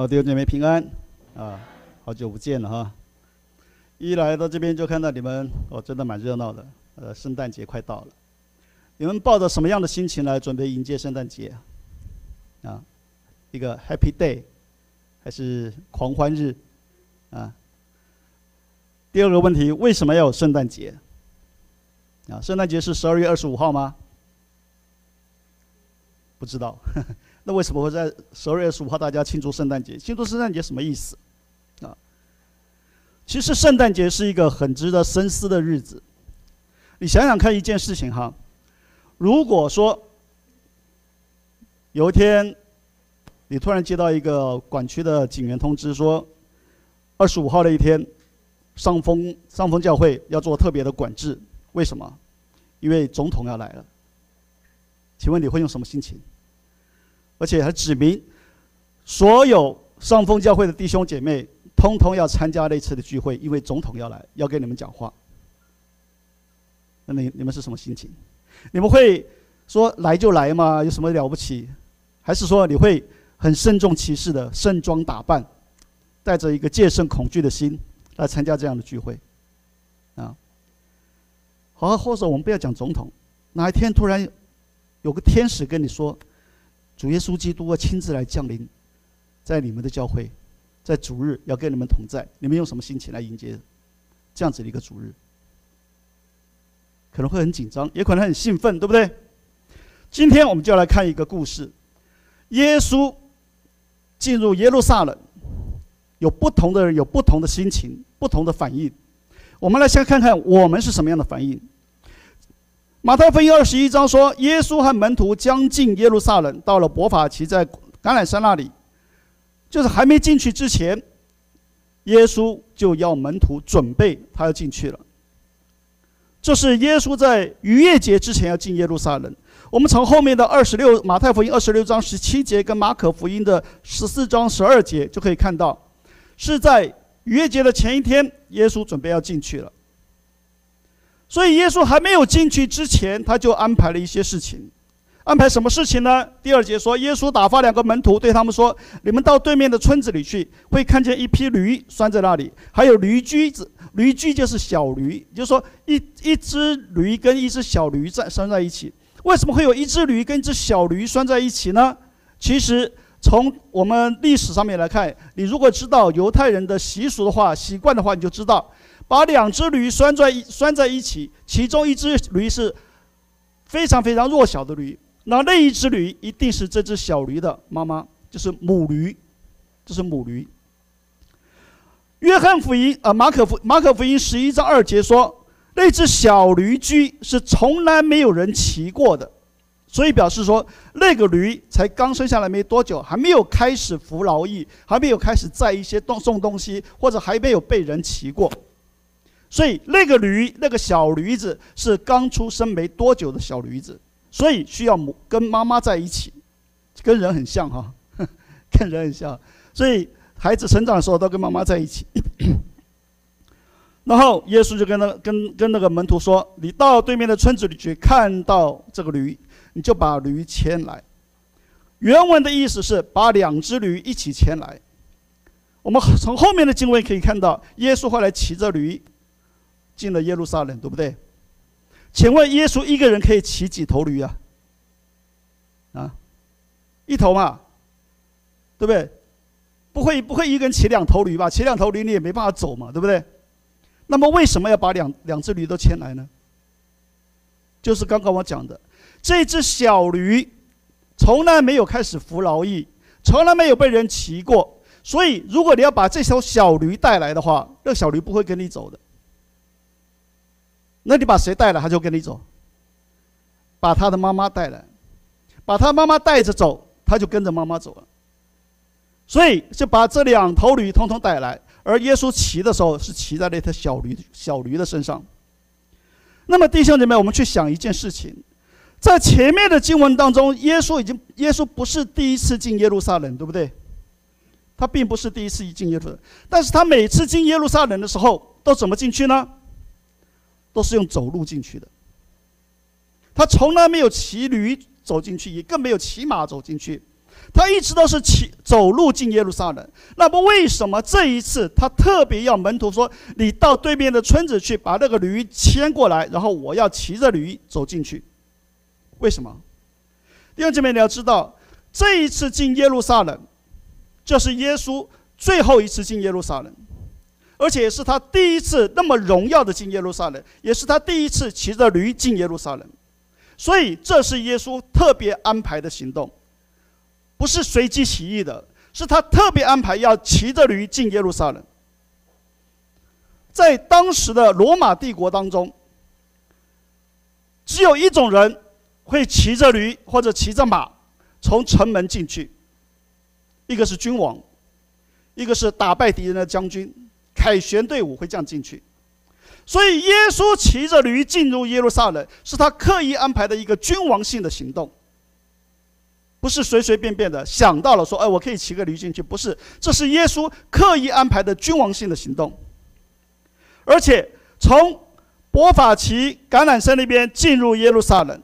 好，弟兄姐妹平安啊！好久不见了哈！一来到这边就看到你们，哦，真的蛮热闹的。呃，圣诞节快到了，你们抱着什么样的心情来准备迎接圣诞节啊？一个 Happy Day，还是狂欢日啊？第二个问题，为什么要有圣诞节？啊，圣诞节是十二月二十五号吗？不知道。呵 呵那为什么会在十二月十五号大家庆祝圣诞节？庆祝圣诞节什么意思？啊，其实圣诞节是一个很值得深思的日子。你想想看一件事情哈，如果说有一天你突然接到一个管区的警员通知说，二十五号的一天，上峰上峰教会要做特别的管制，为什么？因为总统要来了。请问你会用什么心情？而且还指明，所有上峰教会的弟兄姐妹，通通要参加那次的聚会，因为总统要来，要跟你们讲话。那你你们是什么心情？你们会说来就来嘛？有什么了不起？还是说你会很慎重其事的盛装打扮，带着一个戒慎恐惧的心来参加这样的聚会？啊，好，或者我们不要讲总统，哪一天突然有个天使跟你说，主耶稣基督会亲自来降临，在你们的教会，在主日要跟你们同在，你们用什么心情来迎接这样子的一个主日？可能会很紧张，也可能很兴奋，对不对？今天我们就要来看一个故事：耶稣进入耶路撒冷，有不同的人有不同的心情，不同的反应。我们来先看看我们是什么样的反应。马太福音二十一章说，耶稣和门徒将近耶路撒冷，到了伯法其，在橄榄山那里，就是还没进去之前，耶稣就要门徒准备，他要进去了。这是耶稣在逾越节之前要进耶路撒冷。我们从后面的二十六，马太福音二十六章十七节跟马可福音的十四章十二节就可以看到，是在逾越节的前一天，耶稣准备要进去了。所以耶稣还没有进去之前，他就安排了一些事情。安排什么事情呢？第二节说，耶稣打发两个门徒对他们说：“你们到对面的村子里去，会看见一匹驴拴在那里，还有驴驹子。驴驹就是小驴，就是说一一只驴跟一只小驴在拴在一起。为什么会有一只驴跟一只小驴拴在一起呢？其实从我们历史上面来看，你如果知道犹太人的习俗的话、习惯的话，你就知道。”把两只驴拴在拴在一起，其中一只驴是非常非常弱小的驴，那那一只驴一定是这只小驴的妈妈，就是母驴，这是母驴。约翰福音啊，马可福马可福音十一章二节说，那只小驴驹是从来没有人骑过的，所以表示说那个驴才刚生下来没多久，还没有开始服劳役，还没有开始载一些东送东西，或者还没有被人骑过。所以那个驴，那个小驴子是刚出生没多久的小驴子，所以需要母跟妈妈在一起，跟人很像哈，跟人很像。所以孩子成长的时候都跟妈妈在一起。然后耶稣就跟那跟跟那个门徒说：“你到对面的村子里去，看到这个驴，你就把驴牵来。”原文的意思是把两只驴一起牵来。我们从后面的经文可以看到，耶稣后来骑着驴。进了耶路撒冷，对不对？请问耶稣一个人可以骑几头驴啊？啊，一头嘛，对不对？不会不会一个人骑两头驴吧？骑两头驴你也没办法走嘛，对不对？那么为什么要把两两只驴都牵来呢？就是刚刚我讲的，这只小驴从来没有开始服劳役，从来没有被人骑过，所以如果你要把这条小驴带来的话，那小驴不会跟你走的。那你把谁带来，他就跟你走。把他的妈妈带来，把他妈妈带着走，他就跟着妈妈走了。所以就把这两头驴通通带来，而耶稣骑的时候是骑在那头小驴小驴的身上。那么弟兄姐妹，我们去想一件事情，在前面的经文当中，耶稣已经耶稣不是第一次进耶路撒冷，对不对？他并不是第一次进耶路撒冷，但是他每次进耶路撒冷的时候都怎么进去呢？都是用走路进去的，他从来没有骑驴走进去，也更没有骑马走进去，他一直都是骑走路进耶路撒冷。那么为什么这一次他特别要门徒说：“你到对面的村子去，把那个驴牵过来，然后我要骑着驴走进去？”为什么？弟兄姐妹，你要知道，这一次进耶路撒冷，就是耶稣最后一次进耶路撒冷，而且是他第一次那么荣耀的进耶路撒冷，也是他第一次骑着驴进耶路撒冷。所以，这是耶稣特别安排的行动，不是随机起意的，是他特别安排要骑着驴进耶路撒冷。在当时的罗马帝国当中，只有一种人会骑着驴或者骑着马从城门进去，一个是君王，一个是打败敌人的将军，凯旋队伍会这样进去。所以，耶稣骑着驴进入耶路撒冷，是他刻意安排的一个君王性的行动，不是随随便便的想到了说：“哎，我可以骑个驴进去。”不是，这是耶稣刻意安排的君王性的行动。而且，从伯法其橄榄山那边进入耶路撒冷，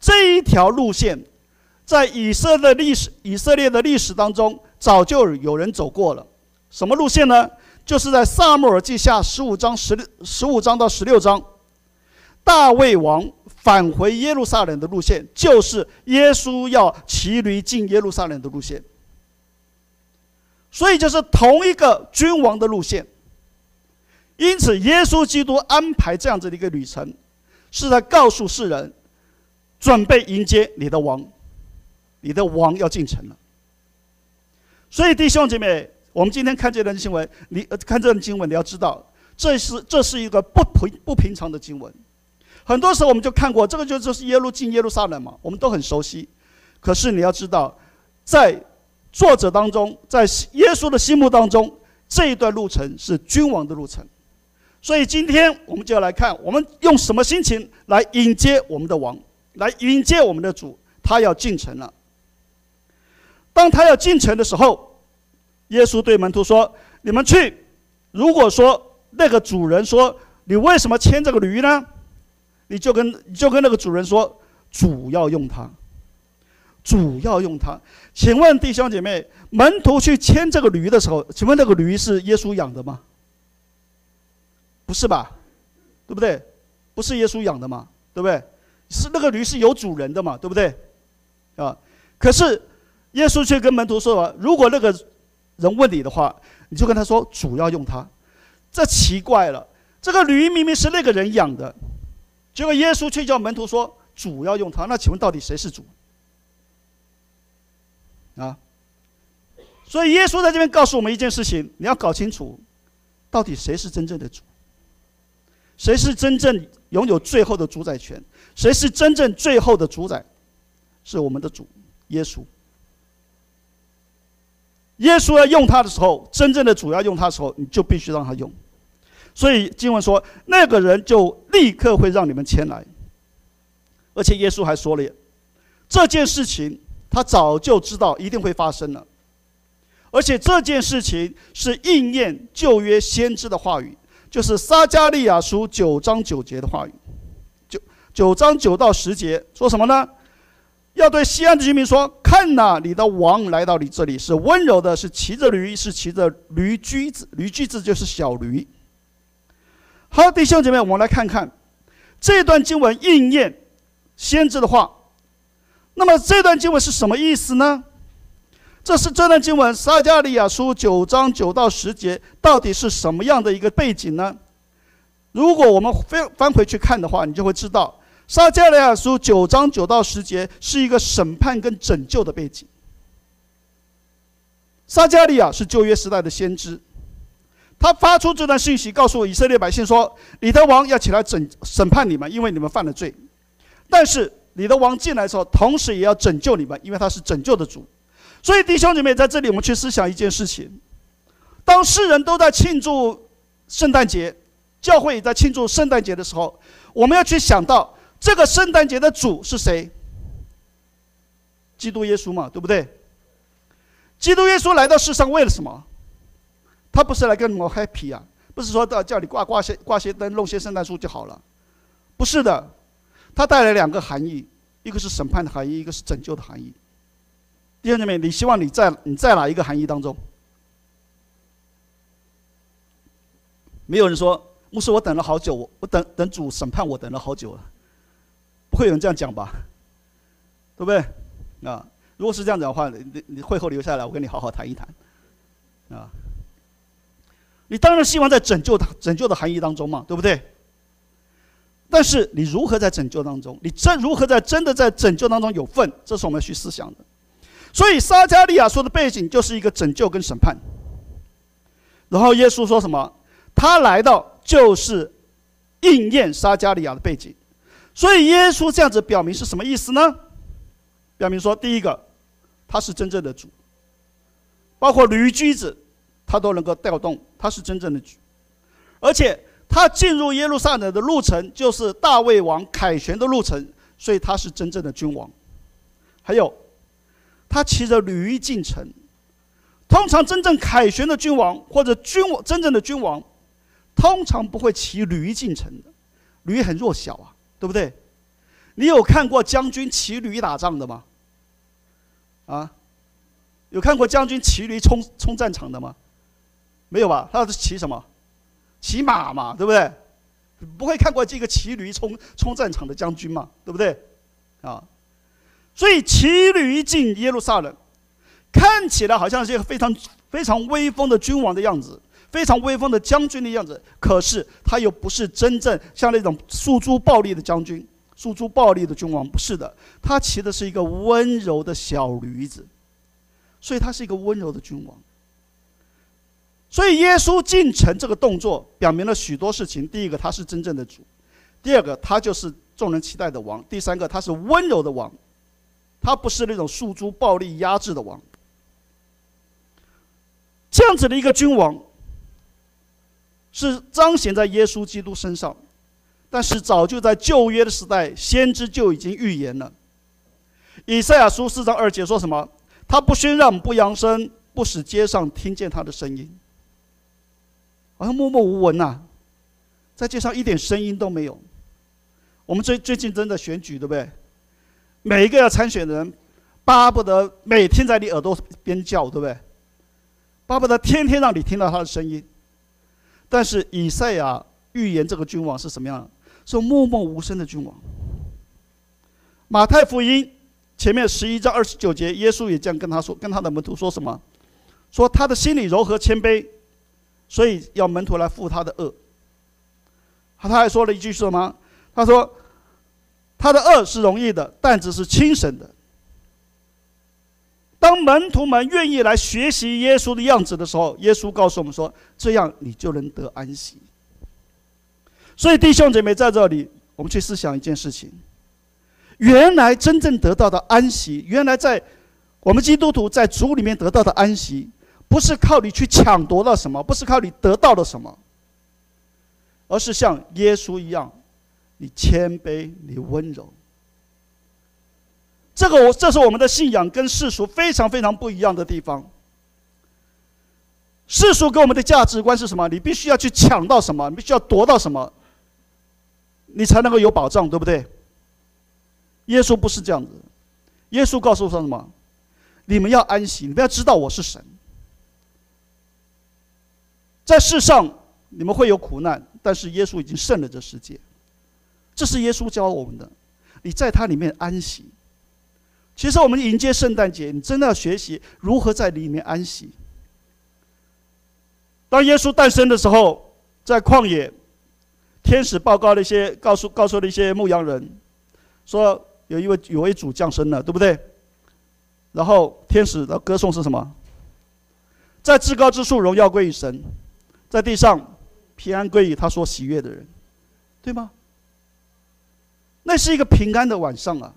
这一条路线，在以色列历史、以色列的历史当中，早就有人走过了。什么路线呢？就是在撒母耳记下十五章十六十五章到十六章，大卫王返回耶路撒冷的路线，就是耶稣要骑驴进耶路撒冷的路线。所以就是同一个君王的路线。因此，耶稣基督安排这样子的一个旅程，是在告诉世人，准备迎接你的王，你的王要进城了。所以，弟兄姐妹。我们今天看这段经文，你看这段经文，你要知道，这是这是一个不平不平常的经文。很多时候我们就看过，这个就就是耶路进耶路撒冷嘛，我们都很熟悉。可是你要知道，在作者当中，在耶稣的心目当中，这一段路程是君王的路程。所以今天我们就要来看，我们用什么心情来迎接我们的王，来迎接我们的主，他要进城了。当他要进城的时候，耶稣对门徒说：“你们去。如果说那个主人说你为什么牵这个驴呢？你就跟你就跟那个主人说，主要用它，主要用它。请问弟兄姐妹，门徒去牵这个驴的时候，请问那个驴是耶稣养的吗？不是吧？对不对？不是耶稣养的嘛？对不对？是那个驴是有主人的嘛？对不对？啊？可是耶稣却跟门徒说：如果那个……人问你的话，你就跟他说主要用它，这奇怪了。这个驴明明是那个人养的，结果耶稣却叫门徒说主要用它。那请问到底谁是主？啊？所以耶稣在这边告诉我们一件事情：你要搞清楚，到底谁是真正的主？谁是真正拥有最后的主宰权？谁是真正最后的主宰？是我们的主耶稣。耶稣要用他的时候，真正的主要用他的时候，你就必须让他用。所以经文说，那个人就立刻会让你们前来。而且耶稣还说了，这件事情他早就知道一定会发生了，而且这件事情是应验旧约先知的话语，就是撒迦利亚书九章九节的话语。九九章九到十节说什么呢？要对西安的居民说：“看呐，你的王来到你这里，是温柔的，是骑着驴，是骑着驴驹子。驴驹子就是小驴。”好，弟兄姐妹，我们来看看这段经文应验先知的话。那么这段经文是什么意思呢？这是这段经文撒加利亚书九章九到十节到底是什么样的一个背景呢？如果我们翻翻回去看的话，你就会知道。撒迦利亚书九章九到十节是一个审判跟拯救的背景。撒迦利亚是旧约时代的先知，他发出这段信息，告诉以色列百姓说：“你的王要起来审审判你们，因为你们犯了罪。但是你的王进来的时候，同时也要拯救你们，因为他是拯救的主。所以弟兄姐妹，在这里我们去思想一件事情：当世人都在庆祝圣诞节，教会也在庆祝圣诞节的时候，我们要去想到。这个圣诞节的主是谁？基督耶稣嘛，对不对？基督耶稣来到世上为了什么？他不是来跟我 happy 啊，不是说到叫你挂挂些挂些灯，弄些圣诞树就好了，不是的，他带来两个含义，一个是审判的含义，一个是拯救的含义。弟兄姐妹，你希望你在你在哪一个含义当中？没有人说，牧师，我等了好久，我我等等主审判，我等了好久了，不会有人这样讲吧？对不对？啊，如果是这样子的话，你你会后留下来，我跟你好好谈一谈，啊，你当然希望在拯救的拯救的含义当中嘛，对不对？但是你如何在拯救当中？你真如何在真的在拯救当中有份？这是我们要去思想的。所以撒迦利亚说的背景就是一个拯救跟审判。然后耶稣说什么？他来到就是应验撒迦利亚的背景。所以耶稣这样子表明是什么意思呢？表明说，第一个，他是真正的主，包括驴驹子，他都能够调动，他是真正的主，而且。他进入耶路撒冷的路程就是大卫王凯旋的路程，所以他是真正的君王。还有，他骑着驴进城。通常真正凯旋的君王或者君王真正的君王，通常不会骑驴进城的，驴很弱小啊，对不对？你有看过将军骑驴打仗的吗？啊，有看过将军骑驴冲冲战场的吗？没有吧？他是骑什么？骑马嘛，对不对？不会看过这个骑驴冲冲战场的将军嘛，对不对？啊，所以骑驴进耶路撒冷，看起来好像是一个非常非常威风的君王的样子，非常威风的将军的样子。可是他又不是真正像那种诉诸暴力的将军、诉诸暴力的君王，不是的。他骑的是一个温柔的小驴子，所以他是一个温柔的君王。所以，耶稣进城这个动作表明了许多事情。第一个，他是真正的主；第二个，他就是众人期待的王；第三个，他是温柔的王，他不是那种诉诸暴力压制的王。这样子的一个君王，是彰显在耶稣基督身上，但是早就在旧约的时代，先知就已经预言了。以赛亚书四章二节说什么？他不宣让，不扬声，不使街上听见他的声音。好像默默无闻呐，在街上一点声音都没有。我们最最近真的选举，对不对？每一个要参选的人，巴不得每天在你耳朵边叫，对不对？巴不得天天让你听到他的声音。但是以赛亚预言这个君王是什么样？是默默无声的君王。马太福音前面十一章二十九节，耶稣也这样跟他说，跟他的门徒说什么？说他的心里柔和谦卑。所以要门徒来负他的轭。他还说了一句什么？他说：“他的轭是容易的，担子是轻省的。”当门徒们愿意来学习耶稣的样子的时候，耶稣告诉我们说：“这样你就能得安息。”所以弟兄姐妹在这里，我们去思想一件事情：原来真正得到的安息，原来在我们基督徒在主里面得到的安息。不是靠你去抢夺了什么，不是靠你得到了什么，而是像耶稣一样，你谦卑，你温柔。这个我这是我们的信仰跟世俗非常非常不一样的地方。世俗给我们的价值观是什么？你必须要去抢到什么，你必须要夺到什么，你才能够有保障，对不对？耶稣不是这样子，耶稣告诉我说什么？你们要安息，你们要知道我是神。在世上，你们会有苦难，但是耶稣已经胜了这世界。这是耶稣教我们的。你在他里面安息。其实我们迎接圣诞节，你真的要学习如何在里面安息。当耶稣诞生的时候，在旷野，天使报告了一些，告诉告诉了一些牧羊人，说有一位有位主降生了，对不对？然后天使的歌颂是什么？在至高之处，荣耀归于神。在地上平安归于他所喜悦的人，对吗？那是一个平安的晚上啊！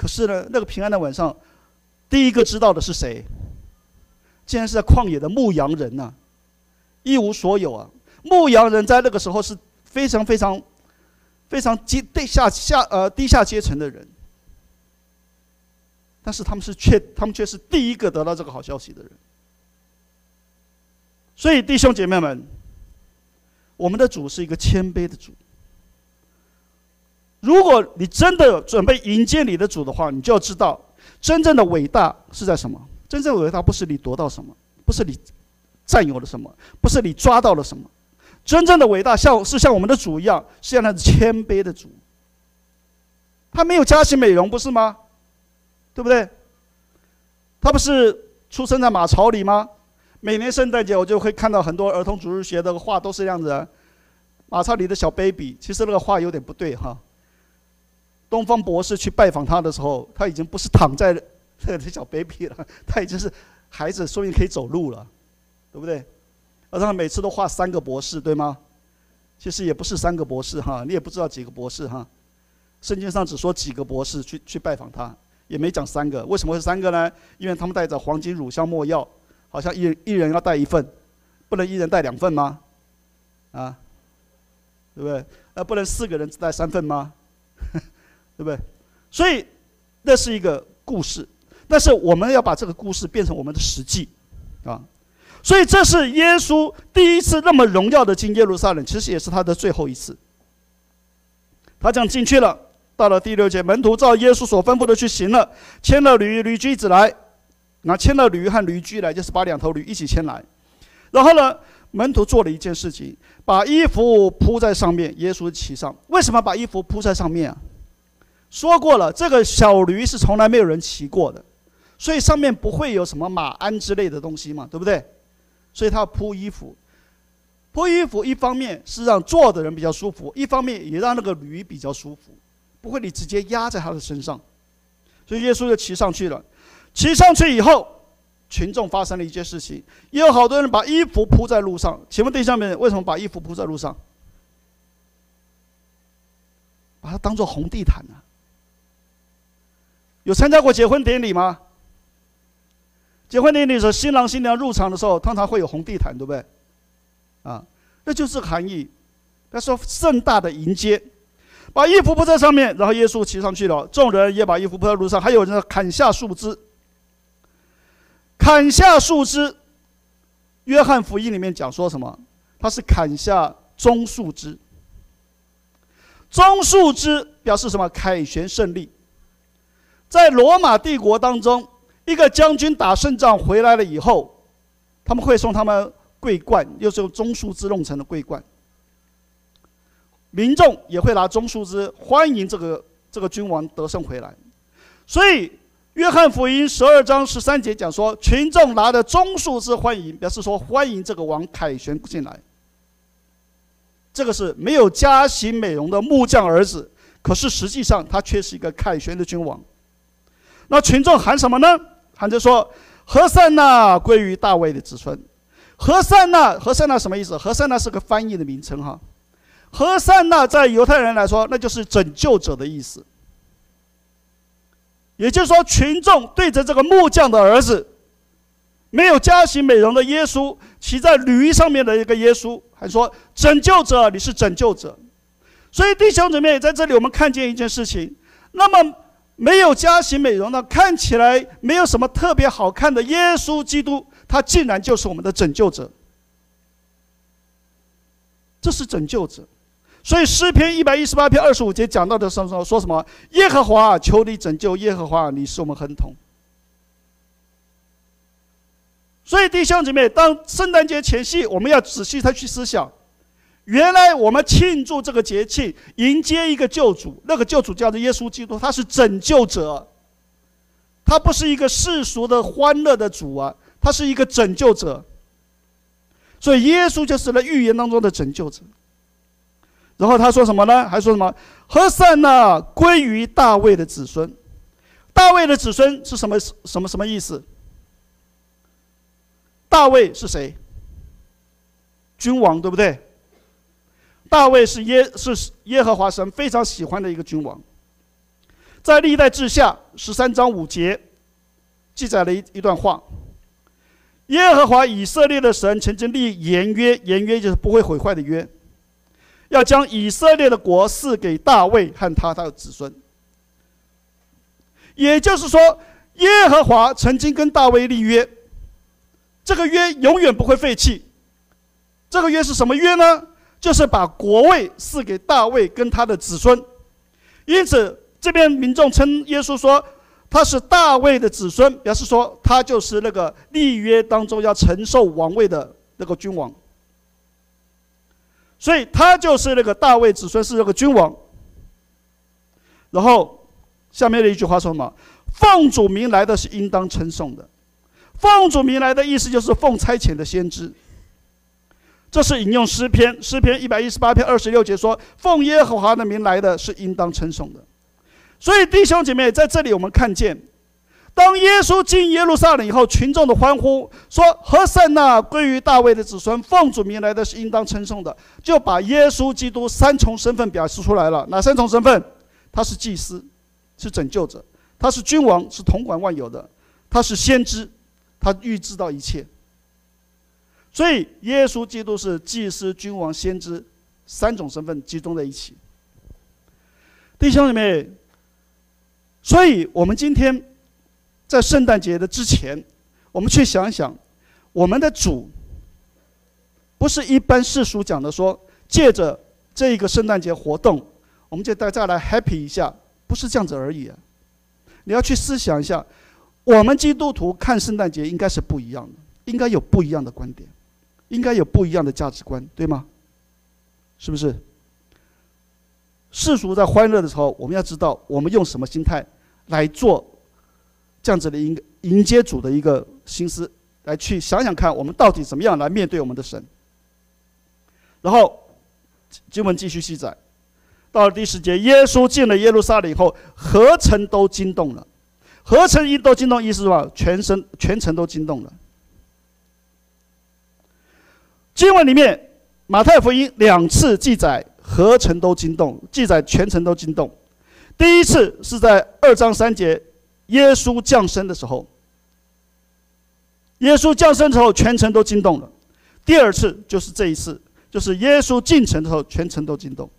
可是呢，那个平安的晚上，第一个知道的是谁？竟然是在旷野的牧羊人呐、一无所有啊！牧羊人在那个时候是非常非常非常低地下下呃低下阶层的人，但是他们是却他们却是第一个得到这个好消息的人。所以，弟兄姐妹们，我们的主是一个谦卑的主。如果你真的准备迎接你的主的话，你就要知道，真正的伟大是在什么？真正的伟大不是你夺到什么，不是你占有了什么，不是你抓到了什么。真正的伟大像是像我们的主一样，是像那谦卑的主。他没有嘉行美容，不是吗？对不对？他不是出生在马槽里吗？每年圣诞节我就会看到很多儿童主日学的画，都是这样子。马槽里的小 baby，其实那个画有点不对哈。东方博士去拜访他的时候，他已经不是躺在 那个小 baby 了，他已经是孩子，说明可以走路了，对不对？而他每次都画三个博士，对吗？其实也不是三个博士哈，你也不知道几个博士哈。圣经上只说几个博士去去拜访他，也没讲三个。为什么是三个呢？因为他们带着黄金、乳香、没药，好像一人一人要带一份，不能一人带两份吗？啊，对不对？那不能四个人只带三份吗？对不对？所以那是一个故事，但是我们要把这个故事变成我们的实际，啊，所以这是耶稣第一次那么荣耀的进耶路撒冷，其实也是他的最后一次。他这样进去了。到了第六节，门徒照耶稣所吩咐的去行了，牵了驴，驴驹子来，那牵了驴和驴驹来，就是把两头驴一起牵来。然后呢，门徒做了一件事情，把衣服铺在上面，耶稣骑上。为什么把衣服铺在上面啊？说过了，这个小驴是从来没有人骑过的，所以上面不会有什么马鞍之类的东西嘛，对不对？所以他要铺衣服。铺衣服一方面是让坐的人比较舒服，一方面也让那个驴比较舒服。不会，你直接压在他的身上，所以耶稣就骑上去了。骑上去以后，群众发生了一件事情，也有好多人把衣服铺在路上。请问弟兄们，为什么把衣服铺在路上？把它当做红地毯呢？有参加过结婚典礼吗？结婚典礼的时候，新郎新娘入场的时候，通常会有红地毯，对不对？啊，那就是含义。他说盛大的迎接。把衣服铺在上面，然后耶稣骑上去了。众人也把衣服铺在路上，还有人砍下树枝。砍下树枝，约翰福音里面讲说什么？他是砍下棕树枝。棕树枝表示什么？凯旋胜利。在罗马帝国当中，一个将军打胜仗回来了以后，他们会送他们桂冠，又是用棕树枝弄成的桂冠。民众也会拿棕树枝欢迎这个这个君王得胜回来，所以约翰福音十二章十三节讲说，群众拿着棕树枝欢迎，表示说欢迎这个王凯旋进来。这个是没有嘉行美容的木匠儿子，可是实际上他却是一个凯旋的君王。那群众喊什么呢？喊着说：“何善那归于大卫的子孙。”何善那，何善那什么意思？何善那是个翻译的名称哈。何善那在犹太人来说，那就是拯救者的意思。也就是说，群众对着这个木匠的儿子，没有加洗美容的耶稣，骑在驴上面的一个耶稣，还说：“拯救者，你是拯救者。”所以弟兄姊妹，在这里我们看见一件事情：那么没有加行美容的，看起来没有什么特别好看的耶稣基督，他竟然就是我们的拯救者。这是拯救者。所以诗篇一百一十八篇二十五节讲到的什么时候说什么？耶和华求你拯救，耶和华你使我们亨通。所以弟兄姐妹，当圣诞节前夕，我们要仔细的去思想，原来我们庆祝这个节庆，迎接一个救主，那个救主叫做耶稣基督，他是拯救者，他不是一个世俗的欢乐的主啊，他是一个拯救者。所以耶稣就是那预言当中的拯救者。然后他说什么呢？还说什么？和善呢归于大卫的子孙。大卫的子孙是什么？什么什么意思？大卫是谁？君王，对不对？大卫是耶是耶和华神非常喜欢的一个君王。在历代志下十三章五节记载了一一段话：耶和华以色列的神曾经立言约，言约就是不会毁坏的约。要将以色列的国赐给大卫和他他的子孙，也就是说，耶和华曾经跟大卫立约，这个约永远不会废弃。这个约是什么约呢？就是把国位赐给大卫跟他的子孙。因此，这边民众称耶稣说：“他是大卫的子孙，表示说他就是那个立约当中要承受王位的那个君王。所以他就是那个大卫子孙，是那个君王。然后下面的一句话说什么？奉主名来的是应当称颂的。奉主名来的意思就是奉差遣的先知。这是引用诗篇，诗篇一百一十八篇二十六节说：“奉耶和华的名来的是应当称颂的。”所以弟兄姐妹，在这里我们看见，当耶稣进耶路撒冷以后，群众的欢呼说：“和散那归于大卫的子孙，奉主名来的是应当称颂的。”就把耶稣基督三重身份表示出来了。哪三重身份？他是祭司，是拯救者；他是君王，是统管万有的；他是先知，他预知到一切。所以，耶稣基督是祭司、君王、先知三种身份集中在一起。弟兄姊妹，所以我们今天在圣诞节的之前，我们去想想，我们的主不是一般世俗讲的说，借着这一个圣诞节活动，我们就大家来 happy 一下，不是这样子而已啊。你要去思想一下，我们基督徒看圣诞节应该是不一样的，应该有不一样的观点。应该有不一样的价值观，对吗？是不是？世俗在欢乐的时候，我们要知道我们用什么心态来做这样子的迎迎接主的一个心思，来去想想看，我们到底怎么样来面对我们的神。然后经文继续记载，到了第十节，耶稣进了耶路撒冷以后，何城都惊动了。何城一都惊动，意思是吧？全身全城都惊动了。经文里面，马太福音两次记载何城都惊动，记载全城都惊动。第一次是在二章三节，耶稣降生的时候，耶稣降生之后，全城都惊动了。第二次就是这一次，就是耶稣进城的时候，全城都惊动。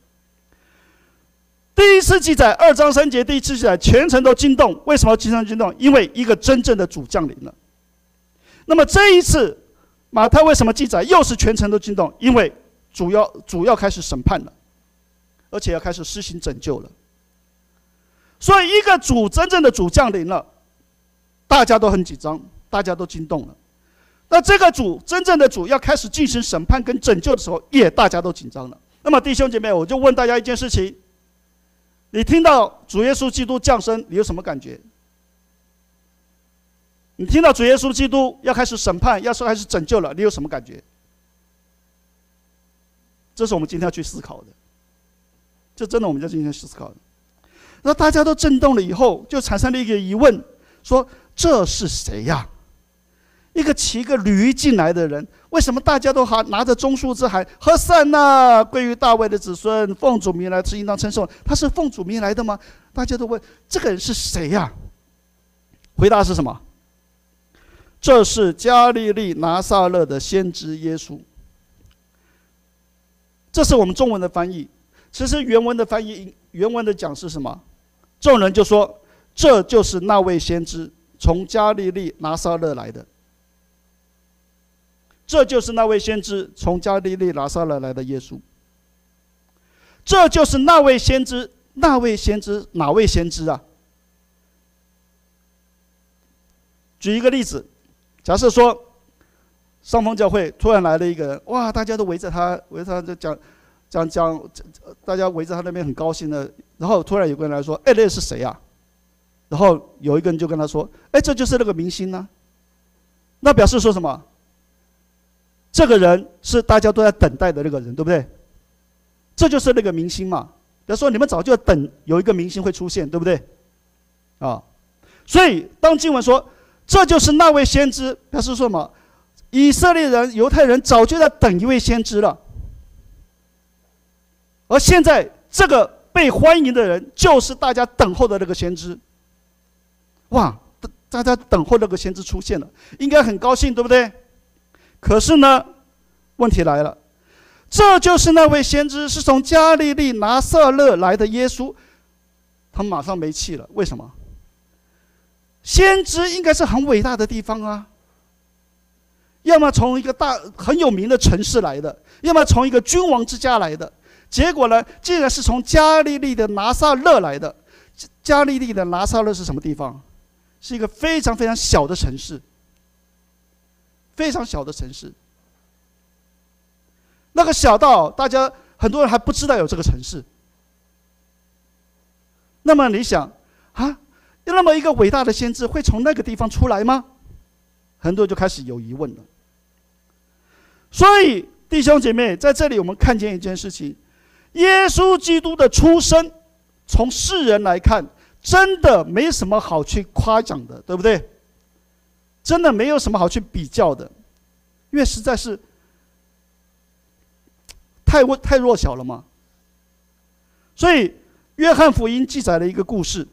第一次记载二章三节，第一次记载全城都惊动，为什么全城惊动？因为一个真正的主降临了。那么这一次。马太为什么记载又是全城都惊动？因为主要主要开始审判了，而且要开始施行拯救了。所以一个主真正的主降临了，大家都很紧张，大家都惊动了。那这个主真正的主要开始进行审判跟拯救的时候，也大家都紧张了。那么弟兄姐妹，我就问大家一件事情：你听到主耶稣基督降生，你有什么感觉？你听到主耶稣基督要开始审判，要说开始拯救了，你有什么感觉？这是我们今天要去思考的。这真的我们要今天去思考的。那大家都震动了以后，就产生了一个疑问：说这是谁呀？一个骑个驴进来的人，为什么大家都喊拿着棕树枝喊“和散那归于大卫的子孙，奉主名来是应当称颂”？他是奉主名来的吗？大家都问这个人是谁呀？回答是什么？这是加利利拿撒勒的先知耶稣。这是我们中文的翻译，其实原文的翻译，原文的讲是什么？众人就说：“这就是那位先知从加利利拿撒勒来的。”这就是那位先知从加利利拿撒勒来的耶稣。这就是那位先知，那位先知哪位先知啊？举一个例子。假设说，上峰教会突然来了一个人，哇，大家都围着他，围着他就讲，讲讲，大家围着他那边很高兴的。然后突然有个人来说：“哎，那是谁呀？”然后有一个人就跟他说：“哎，这就是那个明星呢。”那表示说什么？这个人是大家都在等待的那个人，对不对？这就是那个明星嘛。比如说，你们早就等有一个明星会出现，对不对？啊，所以当经文说。这就是那位先知，表示说什么？以色列人、犹太人早就在等一位先知了，而现在这个被欢迎的人，就是大家等候的那个先知。哇，大家等候那个先知出现了，应该很高兴，对不对？可是呢，问题来了，这就是那位先知，是从加利利拿撒勒来的耶稣，他马上没气了，为什么？先知应该是很伟大的地方啊，要么从一个大很有名的城市来的，要么从一个君王之家来的。结果呢，竟然是从加利利的拿撒勒来的。加利利的拿撒勒是什么地方？是一个非常非常小的城市，非常小的城市。那个小到大家很多人还不知道有这个城市。那么你想啊，有那么一个伟大的先知会从那个地方出来吗？很多人就开始有疑问了。所以弟兄姐妹，在这里我们看见一件事情：耶稣基督的出生，从世人来看，真的没什么好去夸奖的，对不对？真的没有什么好去比较的，因为实在是。太弱太弱小了嘛，所以约翰福音记载了一个故事，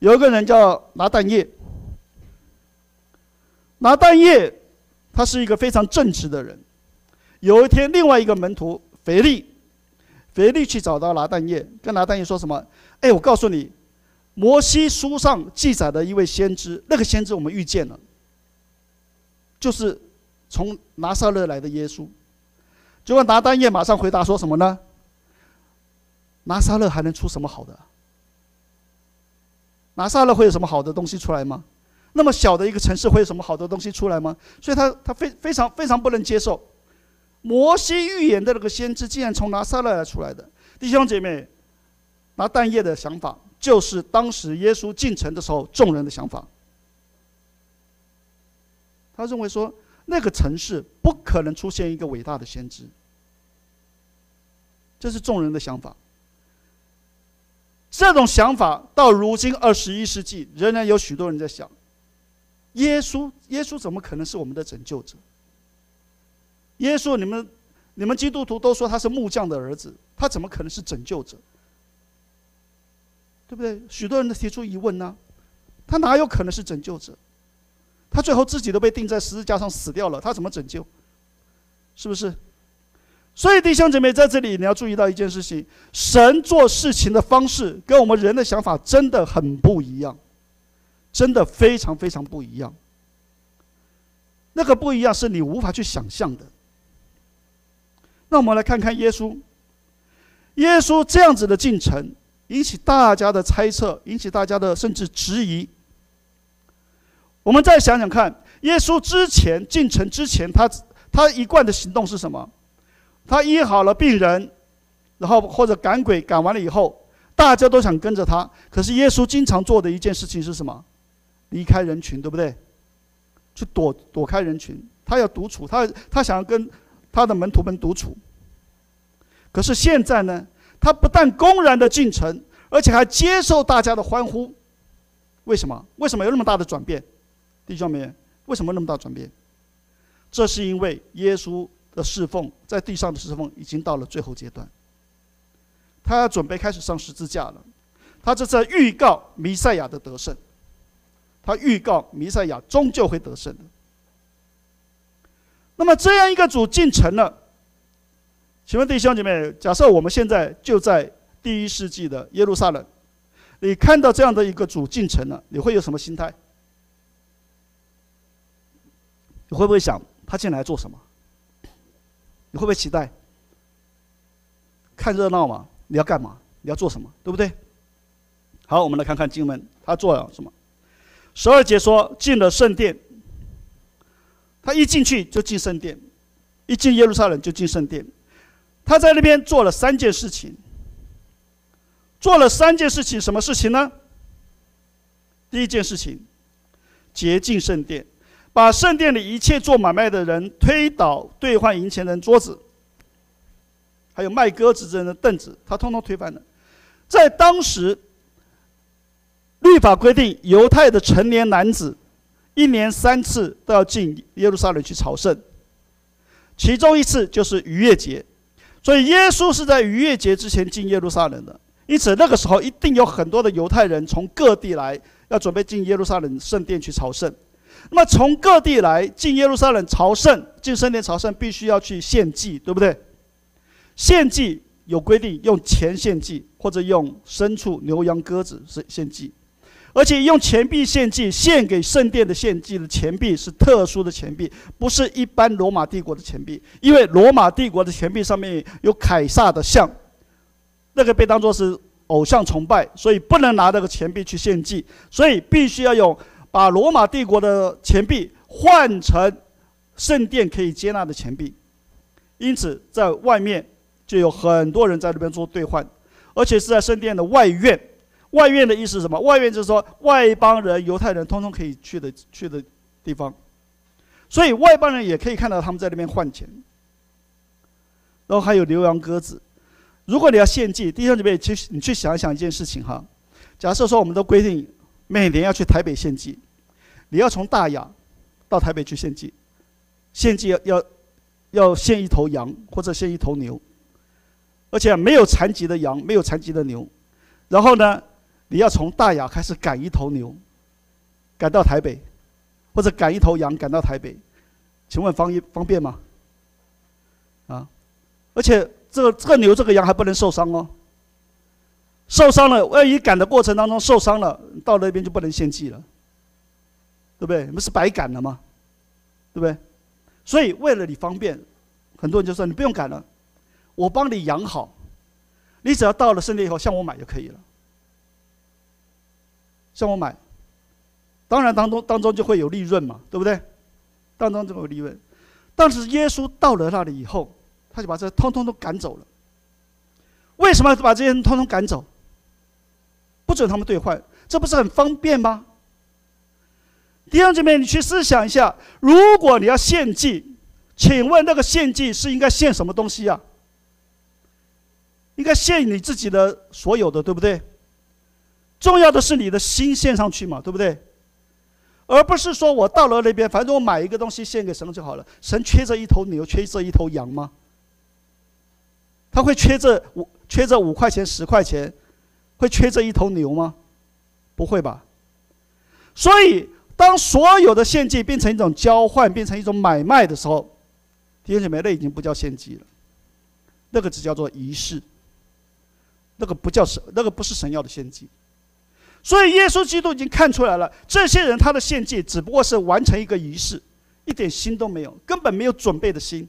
有一个人叫拿但业，拿但业他是一个非常正直的人。有一天，另外一个门徒腓利，腓利去找到拿但业，跟拿但业说什么？哎，我告诉你，摩西书上记载的一位先知，那个先知我们遇见了，就是从拿撒勒来的耶稣。结果拿但业马上回答说什么呢？拿撒勒还能出什么好的？拿撒勒会有什么好的东西出来吗？那么小的一个城市会有什么好的东西出来吗？所以他他非非常非常不能接受，摩西预言的那个先知竟然从拿撒勒来出来的。弟兄姐妹，拿但业的想法就是当时耶稣进城的时候众人的想法。他认为说。那个城市不可能出现一个伟大的先知，这是众人的想法。这种想法到如今二十一世纪，仍然有许多人在想：耶稣，耶稣怎么可能是我们的拯救者？耶稣，你们你们基督徒都说他是木匠的儿子，他怎么可能是拯救者？对不对？许多人都提出疑问呢，他哪有可能是拯救者？他最后自己都被钉在十字架上死掉了，他怎么拯救？是不是？所以弟兄姐妹在这里你要注意到一件事情：神做事情的方式跟我们人的想法真的很不一样，真的非常非常不一样。那个不一样是你无法去想象的。那我们来看看耶稣，耶稣这样子的进程，引起大家的猜测，引起大家的甚至质疑。我们再想想看，耶稣之前进城之前，他他一贯的行动是什么？他医好了病人，然后或者赶鬼赶完了以后，大家都想跟着他。可是耶稣经常做的一件事情是什么？离开人群，对不对？去躲躲开人群，他要独处，他他想要跟他的门徒们独处。可是现在呢，他不但公然的进城，而且还接受大家的欢呼。为什么？为什么有那么大的转变？弟兄们，为什么那么大转变？这是因为耶稣的侍奉在地上的侍奉已经到了最后阶段，他要准备开始上十字架了。他这在预告弥赛亚的得胜，他预告弥赛亚终究会得胜的。那么这样一个主进城了，请问弟兄姐妹，假设我们现在就在第一世纪的耶路撒冷，你看到这样的一个主进城了，你会有什么心态？你会不会想他进来做什么？你会不会期待看热闹嘛？你要干嘛？你要做什么？对不对？好，我们来看看经文，他做了什么？十二节说进了圣殿，他一进去就进圣殿，一进耶路撒冷就进圣殿。他在那边做了三件事情，做了三件事情，什么事情呢？第一件事情，洁净圣殿。把圣殿里一切做买卖的人推倒，兑换银钱的人桌子，还有卖鸽子的人的凳子，他通通推翻了。在当时，律法规定，犹太的成年男子一年三次都要进耶路撒冷去朝圣，其中一次就是逾越节。所以耶稣是在逾越节之前进耶路撒冷的，因此那个时候一定有很多的犹太人从各地来，要准备进耶路撒冷圣殿去朝圣。那么从各地来进耶路撒冷朝圣，进圣殿朝圣，必须要去献祭，对不对？献祭有规定，用钱献祭，或者用牲畜、牛羊、鸽子是献祭，而且用钱币献祭，献给圣殿的献祭的钱币是特殊的钱币，不是一般罗马帝国的钱币，因为罗马帝国的钱币上面有凯撒的像，那个被当作是偶像崇拜，所以不能拿那个钱币去献祭，所以必须要用把罗马帝国的钱币换成圣殿可以接纳的钱币。因此，在外面就有很多人在那边做兑换，而且是在圣殿的外院。外院的意思是什么？外院就是说外邦人、犹太人通通可以去的去的地方，所以外邦人也可以看到他们在那边换钱。然后还有牛羊鸽子。如果你要献祭，弟兄姐妹，其实你去想一想一件事情哈。假设说我们都规定每年要去台北献祭，你要从大雅到台北去献祭，献祭要要要献一头羊或者献一头牛，而且没有残疾的羊，没有残疾的牛，然后呢，你要从大雅开始赶一头牛，赶到台北，或者赶一头羊赶到台北，请问方一方便吗？啊？而且这个这个牛这个羊还不能受伤哦，受伤了，万一赶的过程当中受伤了，到那边就不能献祭了，对不对？你不是白赶了吗？对不对？所以为了你方便，很多人就说你不用赶了，我帮你养好，你只要到了圣殿以后向我买就可以了，向我买，当然当中当中就会有利润嘛，对不对？当中就会有利润，但是耶稣到了那里以后。他就把这通通都赶走了。为什么要把这些人通通赶走？不准他们兑换，这不是很方便吗？弟兄姐妹，你去思想一下，如果你要献祭，请问那个献祭是应该献什么东西啊？应该献你自己的所有的，对不对？重要的是你的心献上去嘛，对不对？而不是说我到了那边，反正我买一个东西献给神就好了。神缺这一头牛，缺这一头羊吗？他会缺这五缺这五块钱十块钱，会缺这一头牛吗？不会吧。所以，当所有的献祭变成一种交换，变成一种买卖的时候，弟兄姐妹，那已经不叫献祭了，那个只叫做仪式。那个不叫神，那个不是神要的献祭。所以，耶稣基督已经看出来了，这些人他的献祭只不过是完成一个仪式，一点心都没有，根本没有准备的心，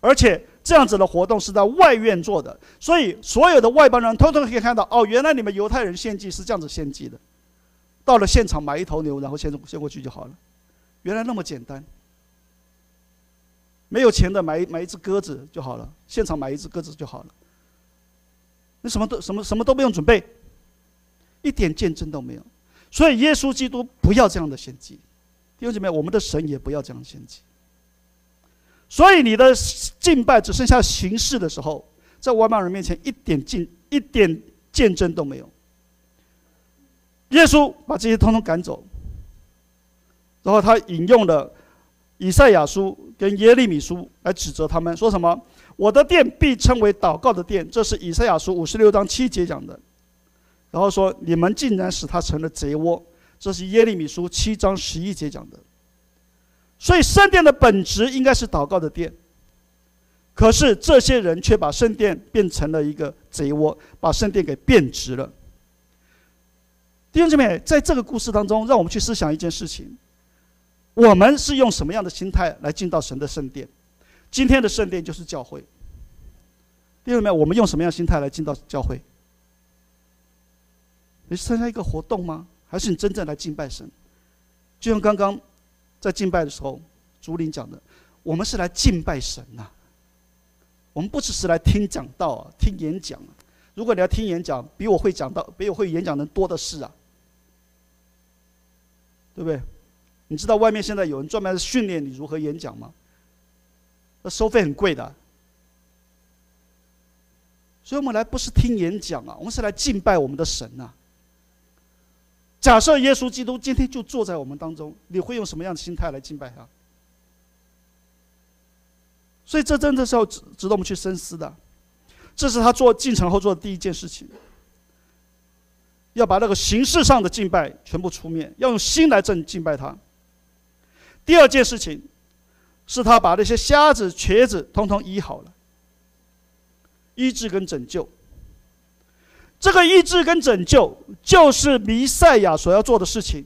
而且。这样子的活动是在外院做的，所以所有的外邦人通通可以看到，哦，原来你们犹太人献祭是这样子献祭的，到了现场买一头牛，然后献献过去就好了，原来那么简单。没有钱的买买一只鸽子就好了，现场买一只鸽子就好了，那什么都什么什么都不用准备，一点见证都没有。所以耶稣基督不要这样的献祭，弟兄姐妹，我们的神也不要这样献祭。所以你的敬拜只剩下形式的时候，在外邦人面前一点敬一点见证都没有。耶稣把这些通通赶走，然后他引用了以赛亚书跟耶利米书来指责他们，说什么？我的殿必称为祷告的殿，这是以赛亚书五十六章七节讲的。然后说你们竟然使他成了贼窝，这是耶利米书七章十一节讲的。所以圣殿的本质应该是祷告的殿，可是这些人却把圣殿变成了一个贼窝，把圣殿给变质了。弟兄姐妹，在这个故事当中，让我们去思想一件事情：我们是用什么样的心态来进到神的圣殿？今天的圣殿就是教会。弟兄姐妹，我们用什么样的心态来进到教会？你是参加一个活动吗？还是你真正来敬拜神？就像刚刚。在敬拜的时候，竹林讲的，我们是来敬拜神呐、我们不只是来听讲道啊，听演讲。如果你要听演讲，比我会讲道，比我会演讲的人多的是啊，对不对？你知道外面现在有人专门训练你如何演讲吗？那收费很贵的。所以我们来不是听演讲啊，我们是来敬拜我们的神呐、假设耶稣基督今天就坐在我们当中，你会用什么样的心态来敬拜他？所以这真的是要值值得我们去深思的。这是他做进城后做的第一件事情，要把那个形式上的敬拜全部出面，要用心来正敬拜他。第二件事情，是他把那些瞎子、瘸子通通医好了，医治跟拯救。这个医治跟拯救，就是弥赛亚所要做的事情。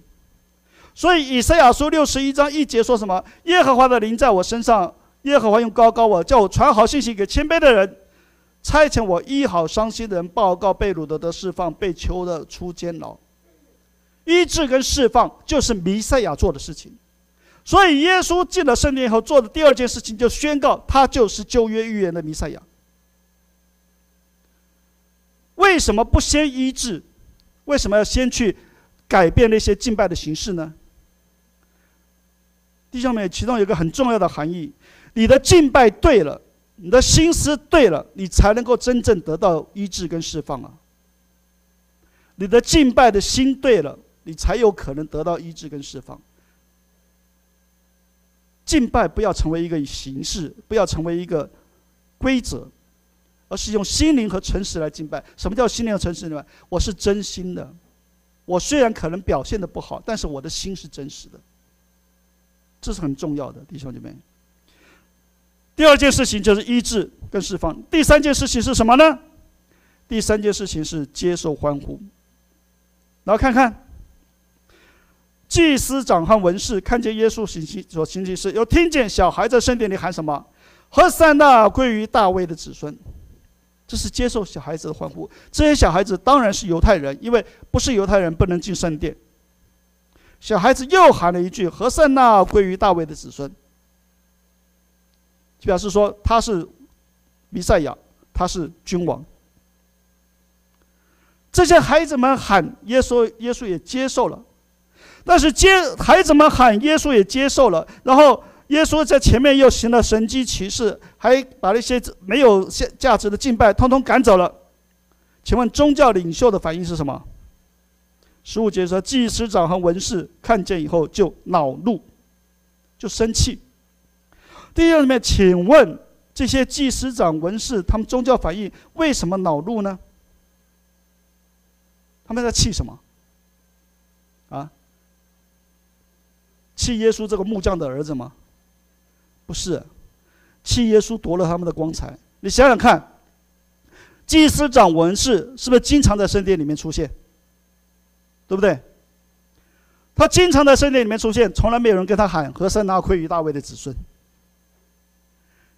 所以以赛亚书六十一章一节说什么？耶和华的灵在我身上，耶和华用膏膏我，叫我传好信息给谦卑的人，差遣我医好伤心的人，报告被掳的得释放，被囚的出监牢。医治跟释放就是弥赛亚做的事情。所以耶稣进了圣殿以后做的第二件事情，就宣告他就是旧约预言的弥赛亚。为什么不先医治？为什么要先去改变那些敬拜的形式呢？弟兄们，其中有一个很重要的含义：你的敬拜对了，你的心思对了，你才能够真正得到医治跟释放啊。你的敬拜的心对了，你才有可能得到医治跟释放。敬拜不要成为一个形式，不要成为一个规则，而是用心灵和诚实来敬拜。什么叫心灵和诚实呢？我是真心的，我虽然可能表现的不好，但是我的心是真实的，这是很重要的，弟兄姐妹。第二件事情就是医治跟释放。第三件事情是什么呢？第三件事情是接受欢呼。然后看看。祭司长和文士看见耶稣行行所行其事，又听见小孩在圣殿里喊什么：“和散那归于大卫的子孙。”这是接受小孩子的欢呼。这些小孩子当然是犹太人，因为不是犹太人不能进圣殿。小孩子又喊了一句：“何塞那归于大卫的子孙。”表示说他是弥赛亚，他是君王。这些孩子们喊耶稣，耶稣也接受了。但是接孩子们喊耶稣也接受了，然后耶稣在前面又行了神迹奇事，还把那些没有价值的敬拜通通赶走了。请问宗教领袖的反应是什么？十五节说，祭司长和文士看见以后就恼怒，就生气。第二里面，请问这些祭司长、文士他们宗教反应为什么恼怒呢？他们在气什么？啊？气耶稣这个木匠的儿子吗？不是，气耶稣夺了他们的光彩。你想想看，祭司长、文士是不是经常在圣殿里面出现？对不对？他经常在圣殿里面出现，从来没有人跟他喊“和散那归于大卫的子孙”。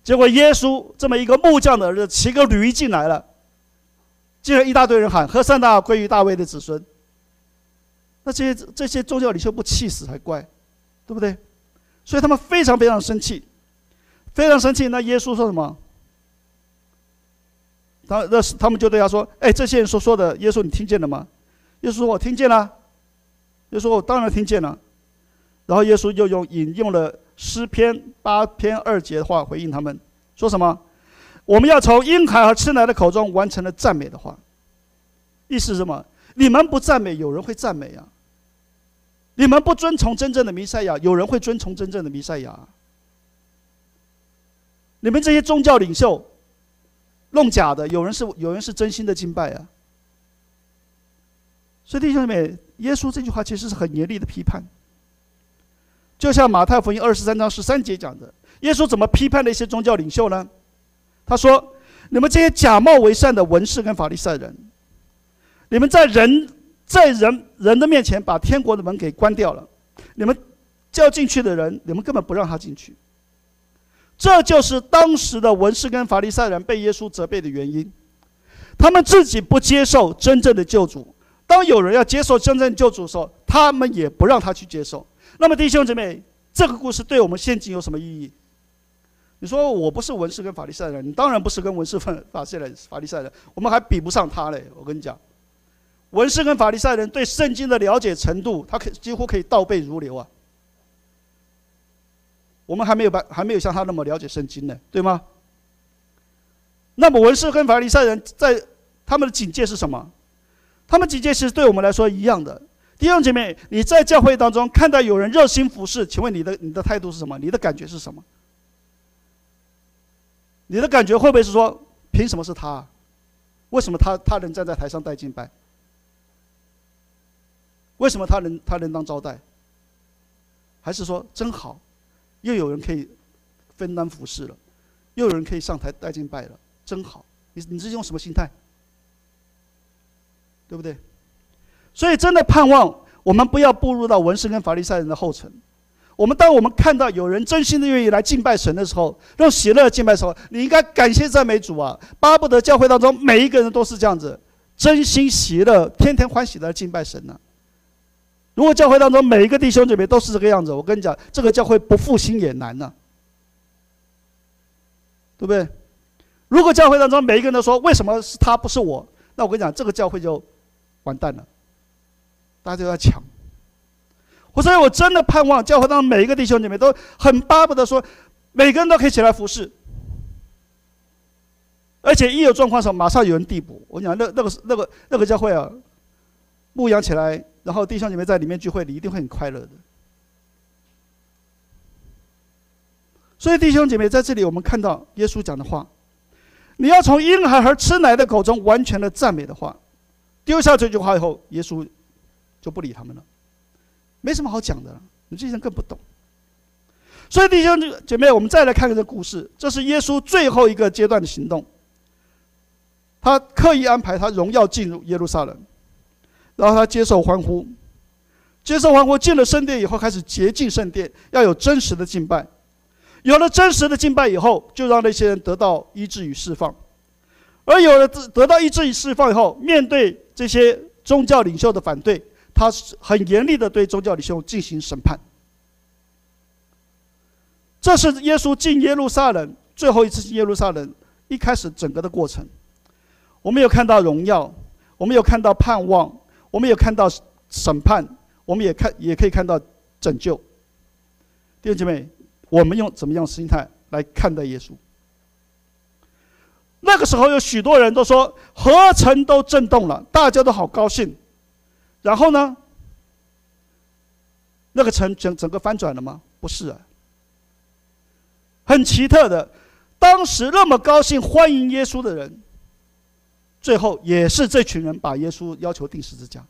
结果耶稣这么一个木匠的儿子骑个驴进来了，竟然一大堆人喊“和散那归于大卫的子孙”。那这些这些宗教领袖不气死才怪！对不对？所以他们非常非常生气，非常生气。那耶稣说什么？他那他们就对他说：“哎，这些人所说的，耶稣你听见了吗？”耶稣说：“我听见了。”耶稣说：“我当然听见了。”然后耶稣又用引用了诗篇八篇二节的话回应他们，说什么？我们要从婴孩和吃奶的口中完成了赞美的话。意思是什么？你们不赞美，有人会赞美啊。你们不遵从真正的弥赛亚，有人会遵从真正的弥赛亚。你们这些宗教领袖弄假的，有人是有人是真心的敬拜啊。所以弟兄们，耶稣这句话其实是很严厉的批判。就像马太福音二十三章十三节讲的，耶稣怎么批判那些宗教领袖呢？他说：“你们这些假冒为善的文士跟法利赛人，你们在人。”在人人的面前把天国的门给关掉了，你们叫进去的人，你们根本不让他进去。这就是当时的文士跟法利赛人被耶稣责备的原因。他们自己不接受真正的救主，当有人要接受真正救主的时候，他们也不让他去接受。那么弟兄姊妹，这个故事对我们现今有什么意义？你说我不是文士跟法利赛人，你当然不是跟文士法法利赛人法利赛人，我们还比不上他嘞。我跟你讲。文士跟法利赛人对圣经的了解程度，他可几乎可以倒背如流啊。我们还没有办，还没有像他那么了解圣经呢，对吗？那么文士跟法利赛人在他们的警戒是什么？他们警戒其实对我们来说一样的。弟兄姐妹，你在教会当中看到有人热心服侍，请问你的你的态度是什么？你的感觉是什么？你的感觉会不会是说，凭什么是他？为什么他他能站在台上带敬拜？为什么他能他能当招待？还是说真好，又有人可以分担服侍了，又有人可以上台带敬拜了，真好。你你是用什么心态？对不对？所以真的盼望我们不要步入到文士跟法利赛人的后尘，我们当我们看到有人真心的愿意来敬拜神的时候，用喜乐敬拜的时候，你应该感谢赞美主啊！巴不得教会当中每一个人都是这样子，真心喜乐、天天欢喜的来敬拜神呢、啊。如果教会当中每一个弟兄姐妹都是这个样子，我跟你讲，这个教会不复兴也难呢、对不对？如果教会当中每一个人都说为什么是他不是我，那我跟你讲，这个教会就完蛋了，大家都在抢。我所以我真的盼望教会当中每一个弟兄姐妹都很巴不得说，每个人都可以起来服侍，而且一有状况的时候马上有人递补。我讲那那个那个那个教会啊，牧养起来，然后弟兄姐妹在里面聚会，你一定会很快乐的。所以弟兄姐妹在这里，我们看到耶稣讲的话：你要从婴孩和吃奶的口中完全的赞美的话，丢下这句话以后，耶稣就不理他们了。没什么好讲的，你这些人更不懂。所以弟兄姐妹，我们再来看看这故事，这是耶稣最后一个阶段的行动。他刻意安排他荣耀进入耶路撒冷，然后他接受欢呼，接受欢呼进了圣殿以后，开始洁净圣殿，要有真实的敬拜。有了真实的敬拜以后，就让那些人得到医治与释放。而有了得到医治与释放以后，面对这些宗教领袖的反对。他是很严厉的对宗教领袖进行审判。这是耶稣进耶路撒冷最后一次进耶路撒冷一开始整个的过程。我们有看到荣耀，我们有看到盼望，我们也看到审判，我们也看也可以看到拯救。弟兄姐妹，我们用怎么样心态来看待耶稣？那个时候有许多人都说，何城都震动了，大家都好高兴。然后呢？那个城整整个翻转了吗？不是啊。很奇特的，当时那么高兴欢迎耶稣的人，最后也是这群人把耶稣要求钉十字架。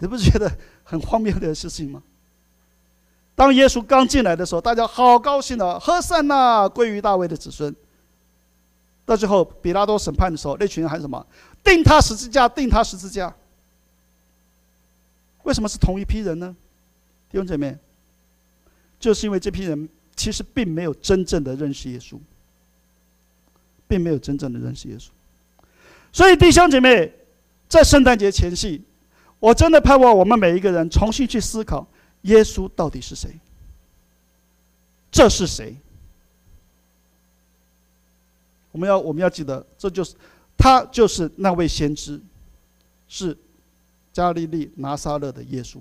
你不觉得很荒谬的事情吗？当耶稣刚进来的时候，大家好高兴的，和散那归于大卫的子孙。到最后，比拉多审判的时候，那群人喊什么？钉他十字架，钉他十字架。为什么是同一批人呢？弟兄姐妹，就是因为这批人其实并没有真正的认识耶稣，并没有真正的认识耶稣。所以弟兄姐妹，在圣诞节前夕，我真的盼望我们每一个人重新去思考：耶稣到底是谁？这是谁？我们要我们要记得，这就是他，就是那位先知，是。加利利拿撒勒的耶稣，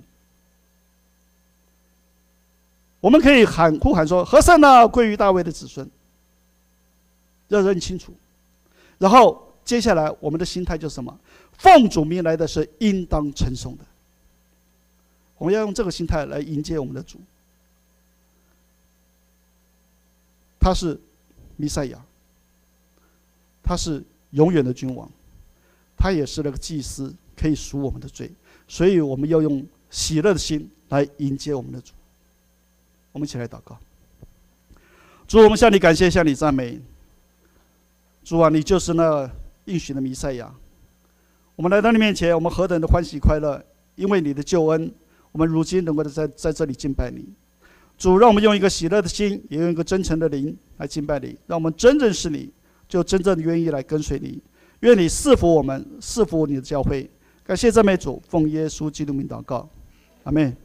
我们可以喊呼喊说：“和散那归于大卫的子孙。”要认清楚。然后接下来我们的心态就是什么？奉主名来的是应当称颂的。我们要用这个心态来迎接我们的主。他是弥赛亚，他是永远的君王，他也是那个祭司。可以赎我们的罪，所以我们要用喜乐的心来迎接我们的主。我们一起来祷告。主，我们向你感谢，向你赞美。主啊，你就是那应许的弥赛亚。我们来到你面前，我们何等的欢喜快乐，因为你的救恩，我们如今能够在在这里敬拜你。主，让我们用一个喜乐的心，也用一个真诚的灵来敬拜你。让我们真正是你，就真正愿意来跟随你。愿你赐福我们，赐福你的教会。感谢赞美主，奉耶稣基督名祷告，阿门。